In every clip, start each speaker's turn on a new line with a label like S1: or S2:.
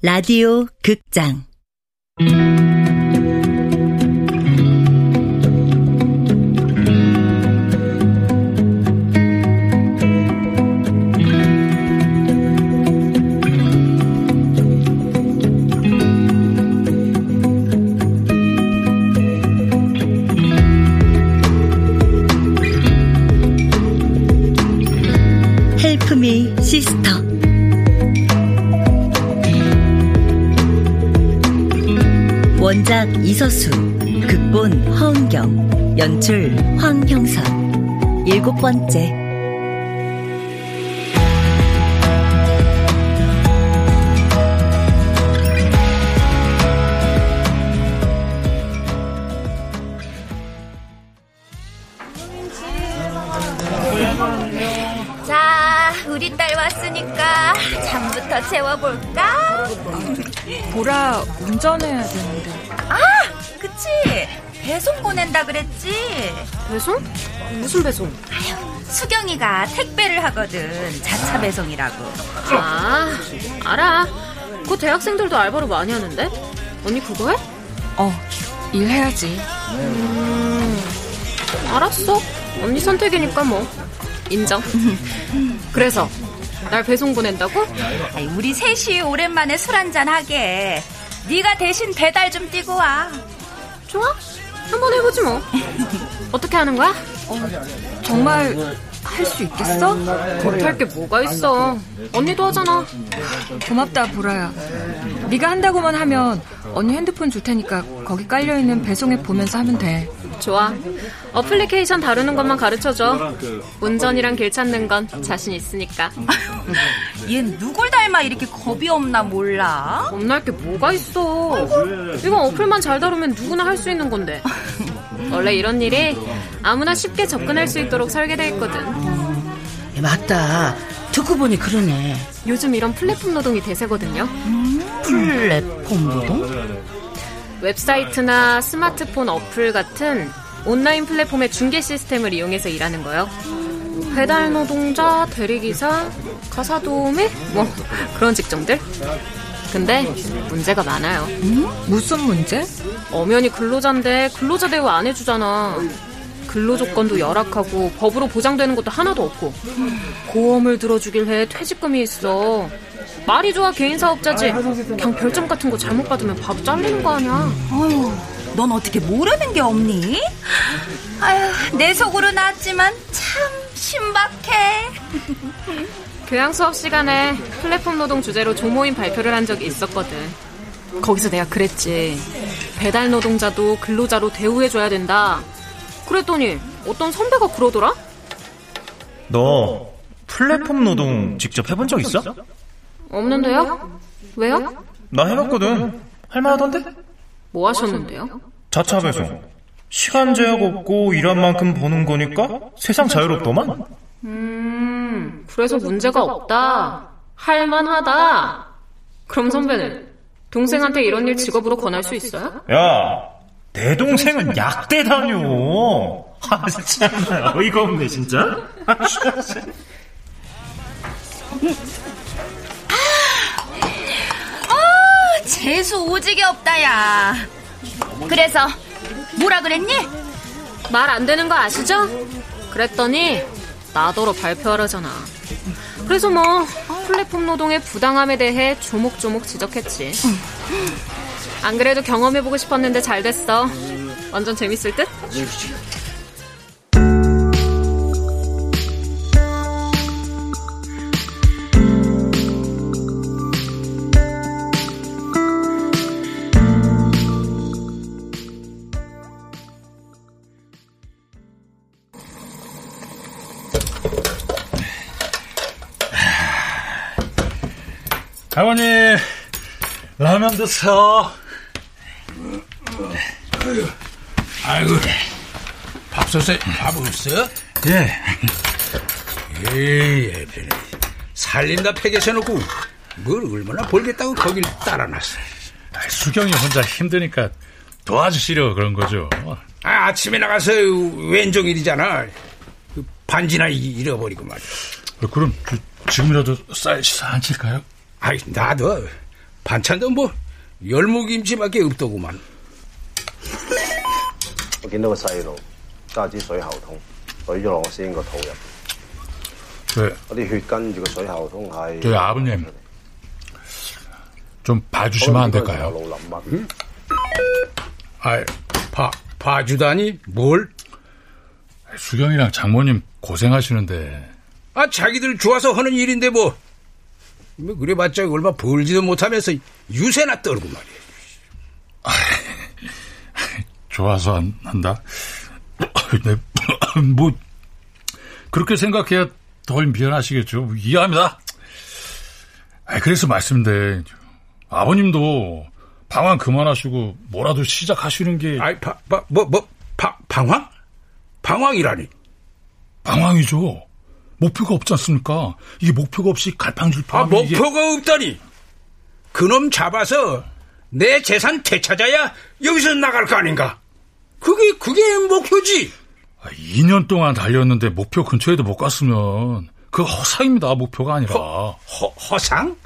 S1: 라디오 극장. 헬프미 시스터 원작 이서수 극본 허은경 연출 황형선 일곱 번째
S2: 자, 우리 딸 왔으니까 잠부터 재워볼까?
S3: 보라 운전해야 되는데.
S2: 배송 보낸다 그랬지?
S3: 배송? 무슨 배송?
S2: 수경이가 택배를 하거든. 자차 배송이라고.
S3: 아 알아 그 대학생들도 알바로 많이 하는데 언니 그거 해?
S4: 어, 일해야지.
S3: 음 알았어 언니 선택이니까 뭐 인정 그래서 날 배송 보낸다고?
S2: 아이, 우리 셋이 오랜만에 술 한잔 하게. 네가 대신 배달 좀 뛰고 와.
S3: 좋아 한번 해보지 뭐 어떻게 하는 거야?
S4: 정말 할 수 있겠어?
S3: 못할 게 뭐가 있어 언니도 하잖아
S4: 고맙다, 보라야. 네가 한다고만 하면 언니 핸드폰 줄 테니까 거기 깔려 있는 배송앱 보면서 하면 돼.
S3: 좋아. 어플리케이션 다루는 것만 가르쳐줘. 운전이랑 길 찾는 건 자신 있으니까.
S2: 얜 누굴 닮아? 이렇게 겁이 없나 몰라.
S3: 겁날 게 뭐가 있어? 이건 어플만 잘 다루면 누구나 할 수 있는 건데. 원래 이런 일이 아무나 쉽게 접근할 수 있도록 설계돼 있거든.
S5: 예, 맞다. 듣고 보니 그러네.
S3: 요즘 이런 플랫폼 노동이 대세거든요.
S5: 플랫폼 노동?
S3: 웹사이트나 스마트폰 어플 같은 온라인 플랫폼의 중개 시스템을 이용해서 일하는 거요 배달 노동자, 대리기사, 가사 도우미 뭐 그런 직종들 근데 문제가 많아요
S4: 무슨 문제?
S3: 엄연히 근로자인데 근로자 대우 안 해주잖아. 근로 조건도 열악하고 법으로 보장되는 것도 하나도 없고 고험을 들어주길 해 퇴직금이 있어. 말이 좋아 개인 사업자지. 그냥 별점 같은 거 잘못 받으면 바로 잘리는 거 아니야.
S2: 어휴, 넌 어떻게 모르는 게 없니? 아휴, 내 속으로 나왔지만 참 신박해.
S3: 교양 수업 시간에 플랫폼 노동 주제로 조모임 발표를 한 적이 있었거든. 거기서 내가 그랬지. 배달 노동자도 근로자로 대우해줘야 된다. 그랬더니 어떤 선배가 그러더라?
S6: 너 플랫폼 노동 직접 해본 적 있어?
S3: 없는데요? 왜요?
S6: 나 해봤거든. 할만하던데?
S3: 뭐 하셨는데요?
S6: 자차 배송. 시간 제약 없고 일한 만큼 버는 거니까 세상 자유롭더만.
S3: 음, 그래서 문제가 없다. 할만하다. 그럼 선배는 동생한테 이런 일 직업으로 권할 수 있어요?
S6: 야, 내 동생은 약대 다녀. 아, 진짜 어이가 없네 진짜.
S2: 재수 오지게 없다, 야. 그래서 뭐라 그랬니?
S3: 말 안 되는 거 아시죠? 그랬더니 나더러 발표하라잖아. 그래서 뭐 플랫폼 노동의 부당함에 대해 조목조목 지적했지. 안 그래도 경험해보고 싶었는데 잘 됐어. 완전 재밌을 듯?
S7: 아버님 라면 드세요.
S8: 아이고, 밥솥에 밥 없어?
S7: 예.
S8: 에이, 살린다 패게셔놓고 뭘 얼마나 벌겠다고 거길 따라놨어.
S7: 수경이 혼자 힘드니까 도와주시려 그런 거죠.
S8: 아, 아침에 나가서 왼종일이잖아. 그 반지나 잃어버리고 말이야.
S7: 그럼 그 지금이라도 쌀 씻어 안 칠까요?
S8: 아이, 나도 반찬도 뭐 열무김치밖에 없더구만.
S7: 我見到個細路揸支水喉筒，水咗落我先個肚入。네. 저희 아버님 좀 봐주시면 안 될까요? 응?
S8: 아, 봐 봐주다니 뭘?
S7: 수경이랑 장모님 고생하시는데.
S8: 아 자기들 좋아서 하는 일인데 뭐. 뭐 그래봤자 얼마 벌지도 못하면서 유세나 떨고 말이야.
S7: 좋아서 한, 한다? 네, 뭐 그렇게 생각해야 덜 미안하시겠죠. 이해합니다. 그래서 말씀인데 아버님도 방황 그만하시고 뭐라도 시작하시는 게.
S8: 아이, 바, 바, 뭐, 뭐, 바, 방황? 방황이라니.
S7: 방황이죠. 목표가 없지 않습니까? 이게 목표가 없이 갈팡질팡.
S8: 아, 목표가 이게... 없다니. 그놈 잡아서 내 재산 되찾아야 여기서 나갈 거 아닌가? 그게, 그게 목표지.
S7: 2년 아, 동안 달렸는데 목표 근처에도 못 갔으면 그 허상입니다. 목표가 아니라.
S8: 허, 허, 허상?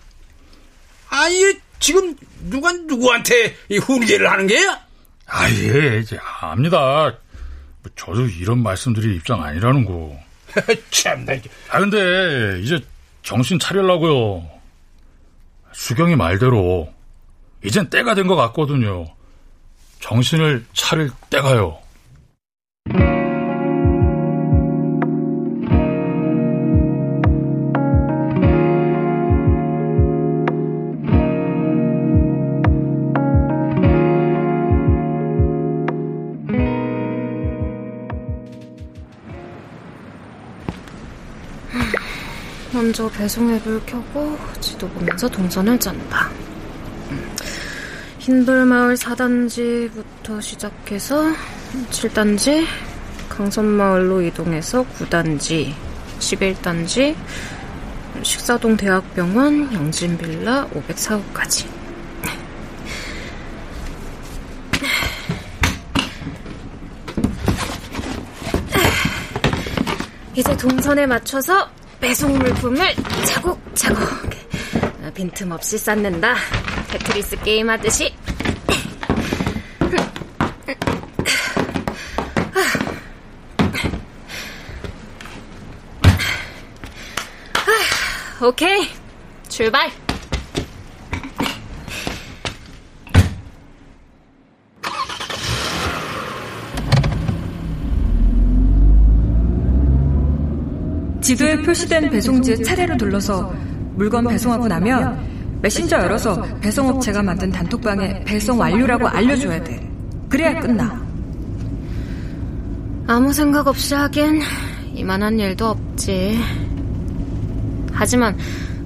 S8: 아니, 지금 누가 누구한테 이 훈계를 하는 게야?
S7: 아, 예, 이제 압니다. 저도 이런 말씀드릴 입장 아니라는 거.
S8: 참나.
S7: 아, 근데 이제 정신 차리려고요. 수경이 말대로 이젠 때가 된 것 같거든요. 정신을 차릴 때가요.
S3: 먼저 배송 앱을 켜고 지도 보면서 동선을 짠다. 흰돌마을 4단지부터 시작해서 7단지, 강선마을로 이동해서 9단지, 11단지, 식사동 대학병원, 영진빌라 504호까지. 이제 동선에 맞춰서 배송 물품을 차곡차곡 빈틈없이 쌓는다. 테트리스 게임 하듯이. 오케이, 출발.
S4: 지도에 표시된 배송지에 차례로 둘러서 물건 배송하고 나면 메신저 열어서 배송업체가 만든 단톡방에 배송 완료라고 알려줘야 돼. 그래야 끝나.
S3: 아무 생각 없이 하긴 이만한 일도 없지. 하지만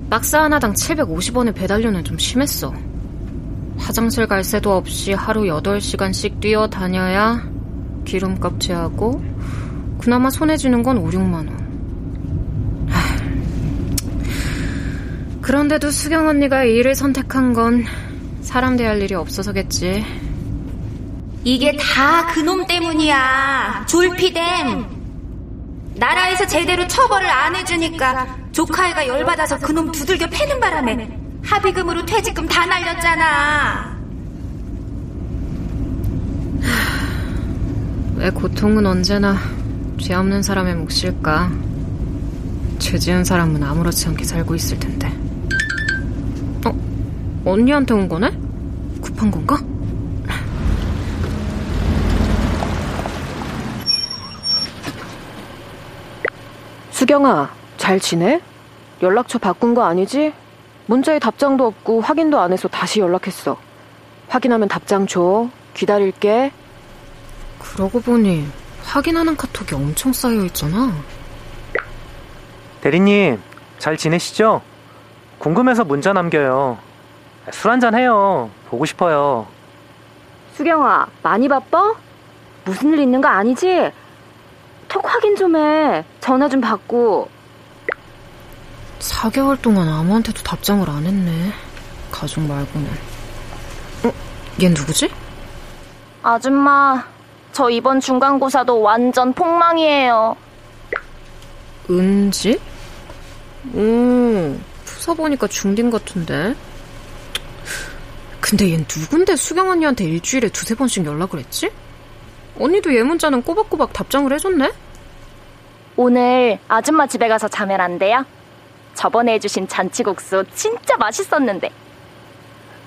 S3: 박스 하나당 750원의 배달료는 좀 심했어. 화장실 갈 새도 없이 하루 8시간씩 뛰어다녀야 기름값 제하고 그나마 손에 쥐는 건 5, 6만 원. 그런데도 수경 언니가 이 일을 선택한 건 사람 대할 일이 없어서겠지.
S2: 이게 다 그놈 때문이야. 졸피뎀. 나라에서 제대로 처벌을 안 해주니까 조카애가 열받아서 그놈 두들겨 패는 바람에 합의금으로 퇴직금 다 날렸잖아.
S3: 왜 고통은 언제나 죄 없는 사람의 몫일까? 죄 지은 사람은 아무렇지 않게 살고 있을 텐데. 언니한테 온 거네? 급한 건가?
S9: 수경아, 잘 지내? 연락처 바꾼 거 아니지? 문자에 답장도 없고 확인도 안 해서 다시 연락했어. 확인하면 답장 줘. 기다릴게.
S3: 그러고 보니 확인하는 카톡이 엄청 쌓여 있잖아.
S10: 대리님, 잘 지내시죠? 궁금해서 문자 남겨요. 술 한잔 해요. 보고 싶어요.
S9: 수경아, 많이 바빠? 무슨 일 있는 거 아니지? 톡 확인 좀 해. 전화 좀 받고.
S3: 4개월 동안 아무한테도 답장을 안 했네. 가족 말고는. 어? 얜 누구지?
S9: 아줌마, 저 이번 중간고사도 완전 폭망이에요.
S3: 은지? 음, 푸서 보니까 중딩 같은데. 근데 얜 누군데 수경 언니한테 일주일에 두세 번씩 연락을 했지? 언니도 얘 문자는 꼬박꼬박 답장을 해줬네?
S11: 오늘 아줌마 집에 가서 자면 안 돼요? 저번에 해주신 잔치국수 진짜 맛있었는데.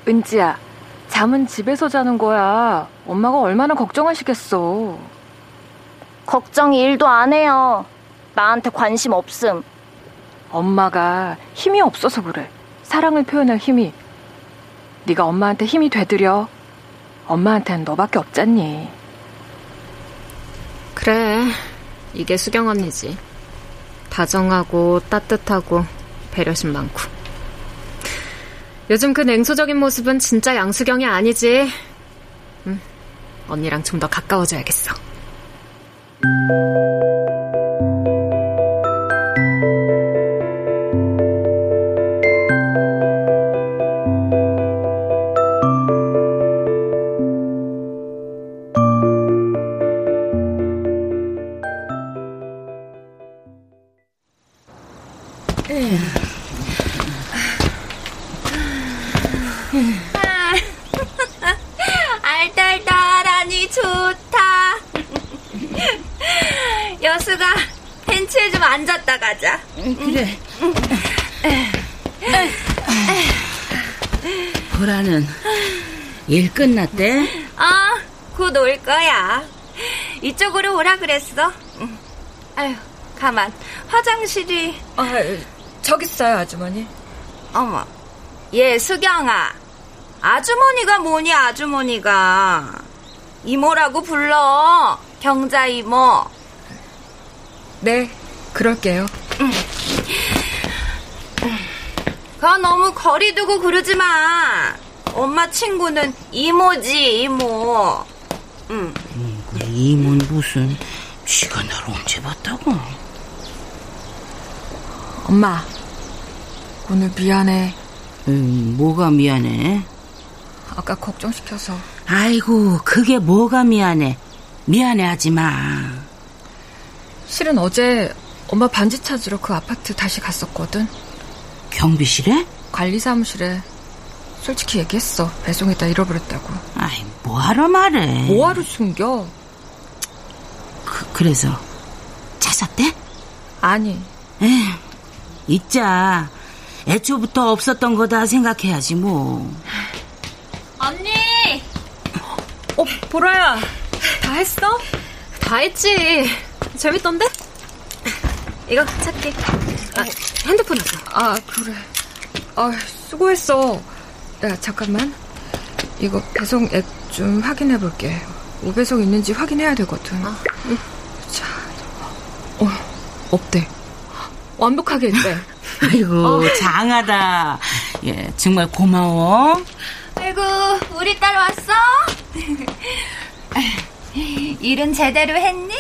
S9: 은지야, 잠은 집에서 자는 거야. 엄마가 얼마나 걱정하시겠어.
S11: 걱정이 일도 안 해요. 나한테 관심 없음.
S9: 엄마가 힘이 없어서 그래. 사랑을 표현할 힘이. 네가 엄마한테 힘이 되드려. 엄마한테는 너밖에 없잖니.
S3: 그래, 이게 수경 언니지. 다정하고 따뜻하고 배려심 많고. 요즘 그 냉소적인 모습은 진짜 양수경이 아니지. 응, 언니랑 좀 더 가까워져야겠어.
S5: 끝났대?
S2: 아, 곧올 거야. 이쪽으로 오라 그랬어. 아유, 가만. 화장실이.
S4: 아, 저기 있어요, 아주머니.
S2: 어머, 얘 수경아. 아주머니가 뭐니 아주머니가. 이모라고 불러. 경자 이모.
S4: 네, 그럴게요.
S2: 가 너무 거리 두고 그러지 마. 엄마 친구는 이모지 이모. 응.
S5: 내 이문 무슨 쥐가 날 언제 봤다고?
S4: 엄마, 오늘 미안해.
S5: 음, 뭐가 미안해?
S4: 아까 걱정시켜서.
S5: 아이고, 그게 뭐가 미안해. 미안해하지 마.
S4: 실은 어제 엄마 반지 찾으러 그 아파트 다시 갔었거든.
S5: 경비실에?
S4: 관리사무실에 솔직히 얘기했어. 배송에다 잃어버렸다고.
S5: 아이, 뭐하러 말해.
S4: 뭐하러 숨겨?
S5: 그, 그래서 찾았대?
S4: 아니.
S5: 에휴, 있자. 애초부터 없었던 거다 생각해야지 뭐.
S3: 언니!
S4: 어, 보라야. 다 했어?
S3: 다 했지. 재밌던데? 이거 찾게. 아, 핸드폰 있어.
S4: 아, 그래. 아, 수고했어. 야, 잠깐만. 이거 배송 앱 좀 확인해 볼게. 무배송 있는지 확인해야 되거든.
S3: 아,
S4: 자, 어, 없대. 완벽하게 했대.
S5: 아이고,
S3: 어.
S5: 장하다. 예, 정말 고마워.
S2: 아이고, 우리 딸 왔어? 일은 제대로 했니?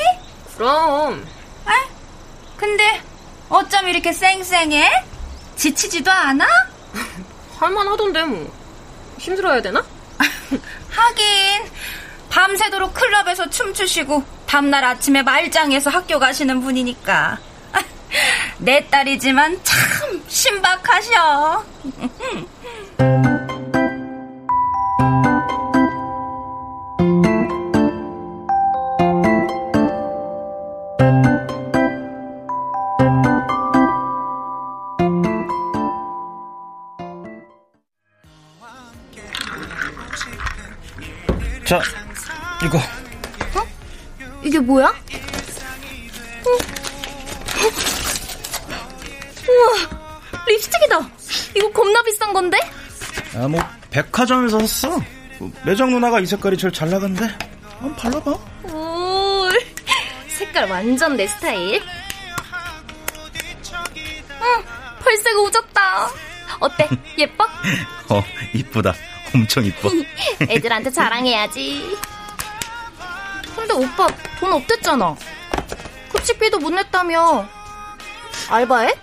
S3: 그럼.
S2: 아? 근데 어쩜 이렇게 쌩쌩해? 지치지도 않아?
S3: 할만하던데 뭐. 힘들어야 되나?
S2: 하긴 밤새도록 클럽에서 춤추시고 다음날 아침에 말짱해서 학교 가시는 분이니까 내 딸이지만 참 신박하셔
S6: 자, 이거.
S2: 이게 뭐야? 어? 우와 립스틱이다 이거 겁나 비싼 건데?
S6: 아, 뭐, 백화점에서 샀어. 뭐, 매장 누나가 이 색깔이 제일 잘 나간대. 한번 발라봐.
S2: 오 색깔 완전 내 스타일 응 벌써 오졌다 어때 예뻐?
S6: 어, 이쁘다. 엄청 이뻐.
S2: 애들한테 자랑해야지. 근데 오빠 돈 없댔잖아. 급식비도 못 냈다며. 알바해?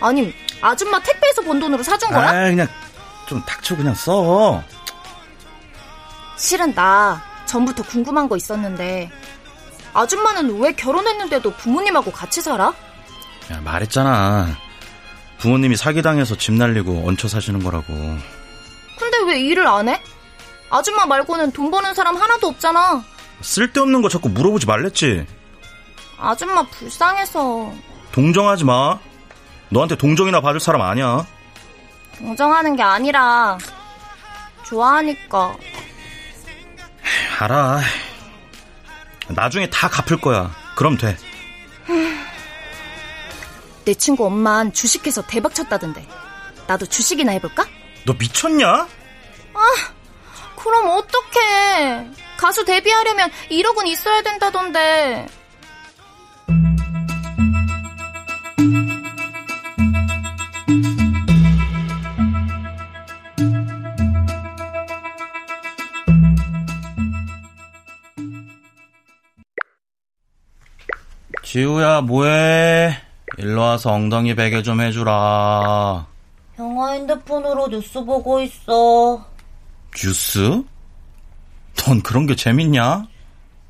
S2: 아님 아줌마 택배에서 번 돈으로 사준 거야?
S6: 아, 그냥 좀 닥쳐 그냥 써.
S2: 실은 나 전부터 궁금한 거 있었는데 아줌마는 왜 결혼했는데도 부모님하고 같이 살아?
S6: 야, 말했잖아. 부모님이 사기당해서 집 날리고 얹혀 사시는 거라고.
S11: 왜 일을 안 해? 아줌마 말고는 돈 버는 사람 하나도 없잖아.
S12: 쓸데없는 거 자꾸 물어보지 말랬지.
S11: 아줌마 불쌍해서.
S12: 동정하지 마. 너한테 동정이나 받을 사람 아니야.
S11: 동정하는 게 아니라 좋아하니까.
S12: 알아. 나중에 다 갚을 거야. 그럼 돼.
S11: 내 친구 엄만 주식해서 대박 쳤다던데. 나도 주식이나 해볼까?
S12: 너 미쳤냐?
S11: 아, 그럼 어떡해. 가수 데뷔하려면 1억은 있어야 된다던데.
S12: 지우야 뭐해? 일로 와서 엉덩이 베개 좀 해주라.
S13: 형아 핸드폰으로 뉴스 보고 있어.
S12: 뉴스? 넌 그런 게 재밌냐?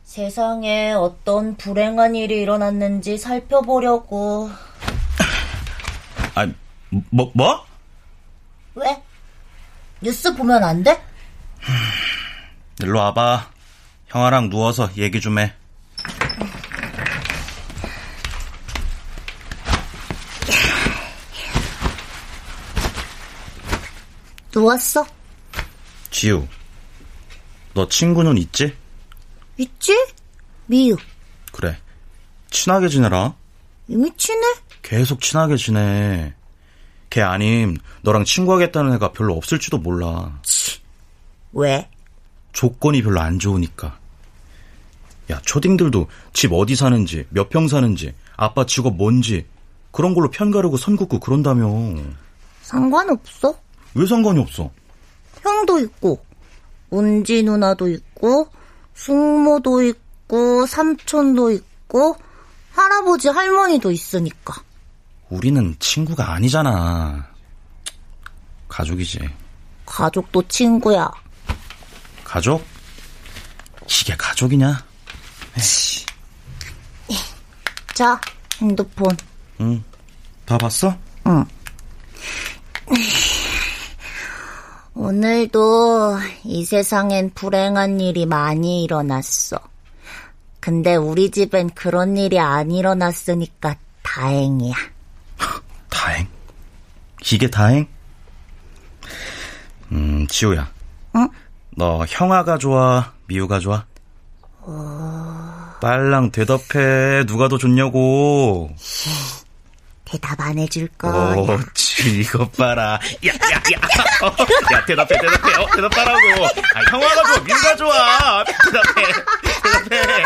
S13: 세상에 어떤 불행한 일이 일어났는지 살펴보려고.
S12: 아, 뭐, 뭐?
S13: 왜? 뉴스 보면 안 돼?
S12: 일로 와봐. 형아랑 누워서 얘기 좀 해.
S13: 누웠어?
S12: 지우, 너 친구는 있지?
S13: 있지? 미유.
S12: 그래. 친하게 지내라.
S13: 이미 친해?
S12: 계속 친하게 지내. 걔 아님 너랑 친구하겠다는 애가 별로 없을지도 몰라.
S13: 치. 왜?
S12: 조건이 별로 안 좋으니까. 야, 초딩들도 집 어디 사는지, 몇 평 사는지, 아빠 직업 뭔지, 그런 걸로 편가르고 선 긋고 그런다며.
S13: 상관없어.
S12: 왜 상관이 없어?
S13: 형도 있고, 은지 누나도 있고, 숙모도 있고, 삼촌도 있고, 할아버지 할머니도 있으니까.
S12: 우리는 친구가 아니잖아. 가족이지.
S13: 가족도 친구야.
S12: 가족? 이게 가족이냐? 에이씨.
S13: 자, 핸드폰.
S12: 응. 다 봤어?
S13: 응. 오늘도 이 세상엔 불행한 일이 많이 일어났어. 근데 우리 집엔 그런 일이 안 일어났으니까 다행이야.
S12: 다행? 이게 다행? 음, 지우야.
S13: 응?
S12: 너 형아가 좋아? 미우가 좋아?
S13: 어...
S12: 빨랑 대답해. 누가 더 좋냐고.
S13: 대답 안 해줄 거.
S12: 오, 지, 이것 봐라. 야, 야, 야. 어, 야, 대답해, 대답해. 어, 대답하라고. 아, 형아가 좋아, 미우가 좋아. 대답해. 대답해.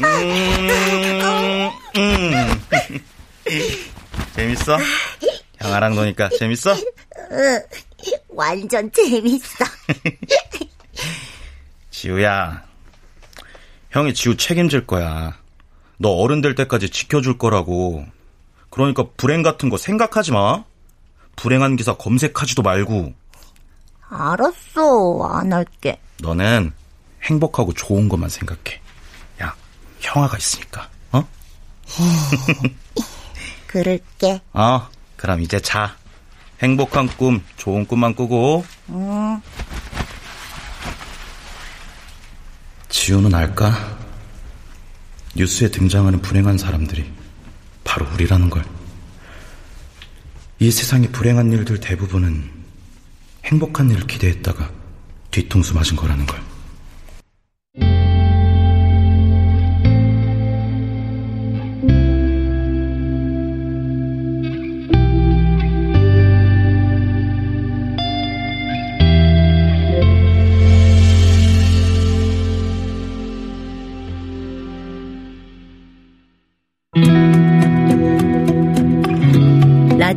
S12: 음, 음. 재밌어? 형아랑 노니까 재밌어?
S13: 응, 완전 재밌어.
S12: 지우야, 형이 지우 책임질 거야. 너 어른 될 때까지 지켜줄 거라고. 그러니까 불행 같은 거 생각하지 마. 불행한 기사 검색하지도 말고.
S13: 알았어, 안 할게.
S12: 너는 행복하고 좋은 것만 생각해. 야, 형아가 있으니까, 어?
S13: 그럴게.
S12: 어, 그럼 이제 자. 행복한 꿈, 좋은 꿈만 꾸고.
S13: 응.
S12: 지우는 알까? 뉴스에 등장하는 불행한 사람들이 바로 우리라는 걸. 이 세상의 불행한 일들 대부분은 행복한 일을 기대했다가 뒤통수 맞은 거라는 걸.